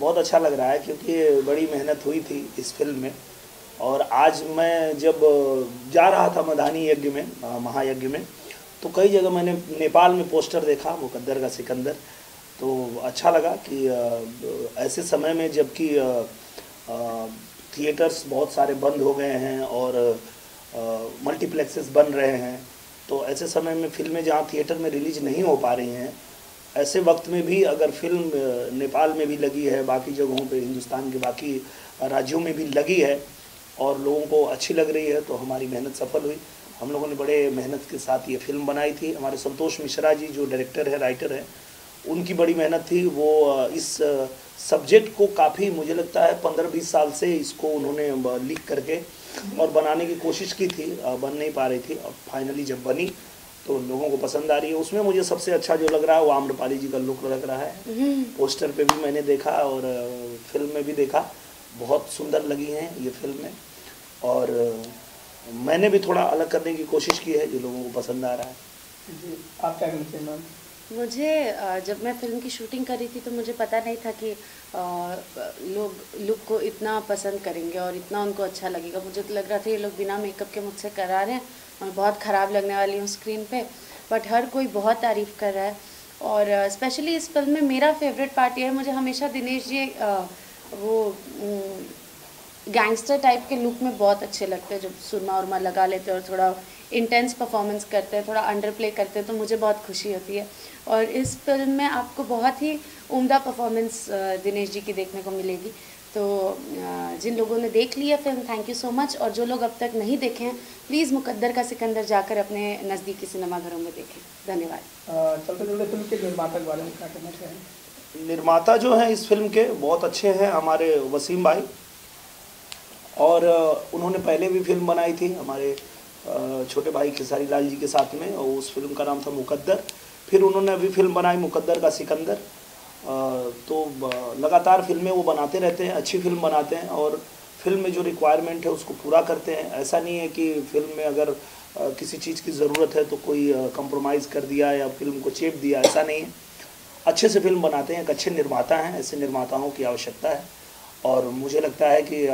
बहुत अच्छा लग रहा है क्योंकि बड़ी मेहनत हुई थी इस फ़िल्म में। और आज मैं जब जा रहा था मधानी यज्ञ में महायज्ञ में तो कई जगह मैंने नेपाल में पोस्टर देखा, मुकद्दर का सिकंदर। तो अच्छा लगा कि ऐसे समय में जबकि थिएटर्स बहुत सारे बंद हो गए हैं और मल्टीप्लेक्सेस बन रहे हैं तो ऐसे समय में फ़िल्में जहाँ थिएटर में रिलीज़ नहीं हो पा रही हैं ऐसे वक्त में भी अगर फ़िल्म नेपाल में भी लगी है, बाकी जगहों पे, हिंदुस्तान के बाकी राज्यों में भी लगी है और लोगों को अच्छी लग रही है तो हमारी मेहनत सफल हुई। हम लोगों ने बड़े मेहनत के साथ ये फ़िल्म बनाई थी। हमारे संतोष मिश्रा जी, जो डायरेक्टर है, राइटर है, उनकी बड़ी मेहनत थी। वो इस सब्जेक्ट को काफ़ी, मुझे लगता है, पंद्रह बीस साल से इसको उन्होंने लिख करके और बनाने की कोशिश की थी। बन नहीं पा रही थी। और फाइनली जब बनी तो लोगों को पसंद आ रही है। उसमें मुझे सबसे अच्छा जो लग रहा है वो आम्रपाली जी का लुक लग रहा है। पोस्टर पे भी मैंने देखा और फ़िल्म में भी देखा। बहुत सुंदर लगी हैं ये फ़िल्में। और मैंने भी थोड़ा अलग करने की कोशिश की है जो लोगों को पसंद आ रहा है। जी आप क्या कहते हैं मैम? मुझे जब मैं फ़िल्म की शूटिंग कर रही थी तो मुझे पता नहीं था कि लोग, लुक को इतना पसंद करेंगे और इतना उनको अच्छा लगेगा। मुझे तो लग रहा था ये लोग बिना मेकअप के मुझसे करा रहे हैं और बहुत ख़राब लगने वाली हूँ स्क्रीन पे। बट हर कोई बहुत तारीफ़ कर रहा है और स्पेशली इस फ़िल्म में मेरा फेवरेट पार्ट ये है, मुझे हमेशा दिनेश जी वो गैंगस्टर टाइप के लुक में बहुत अच्छे लगते हैं। जब सुरमा उरमा लगा लेते हैं और थोड़ा इंटेंस परफॉर्मेंस करते हैं थोड़ा अंडर प्ले करते हैं तो मुझे बहुत खुशी होती है। और इस फ़िल्म में आपको बहुत ही उम्दा परफॉर्मेंस दिनेश जी की देखने को मिलेगी। तो जिन लोगों ने देख लिया film thank you so much और जो लोग अब तक नहीं देखे हैं प्लीज़ मुकद्दर का सिकंदर जाकर अपने नज़दीकी सिनेमाघरों में देखें। धन्यवाद। चलते चलते फ़िल्म के निर्माता के बारे में क्या कहना निर्माता जो हैं इस फ़िल्म के बहुत अच्छे हैं हमारे वसीम भाई। और उन्होंने पहले भी फ़िल्म बनाई थी हमारे छोटे भाई खेसारी लाल जी के साथ में, और उस फ़िल्म का नाम था मुकद्दर। फिर उन्होंने अभी फ़िल्म बनाई मुकद्दर का सिकंदर। तो लगातार फ़िल्में वो बनाते रहते हैं, अच्छी फ़िल्म बनाते हैं, और फ़िल्म में जो रिक्वायरमेंट है उसको पूरा करते हैं। ऐसा नहीं है कि फ़िल्म में अगर किसी चीज़ की ज़रूरत है तो कोई कंप्रोमाइज़ कर दिया या फ़िल्म को चेप दिया, ऐसा नहीं है। अच्छे से फ़िल्म बनाते हैं, एक अच्छे निर्माता हैं, ऐसे निर्माताओं की आवश्यकता है। और मुझे लगता है कि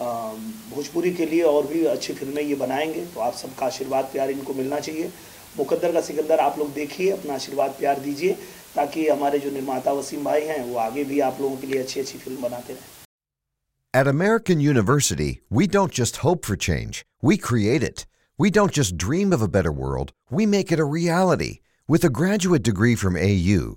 भोजपुरी के लिए और भी अच्छी फ़िल्में ये बनाएँगे तो आप सबका आशीर्वाद प्यार इनको मिलना चाहिए मुकद्दर का सिकंदर आप लोग देखिए अपना आशीर्वाद प्यार दीजिए ताकि हमारे जो निर्माता वसीम भाई हैं वो आगे भी आप लोगों के लिए अच्छी अच्छी फ़िल्म बनाते रहें At American University, we don't just hope for change, we create it. We don't just dream of a better world, we make it a reality. With a graduate degree from AU,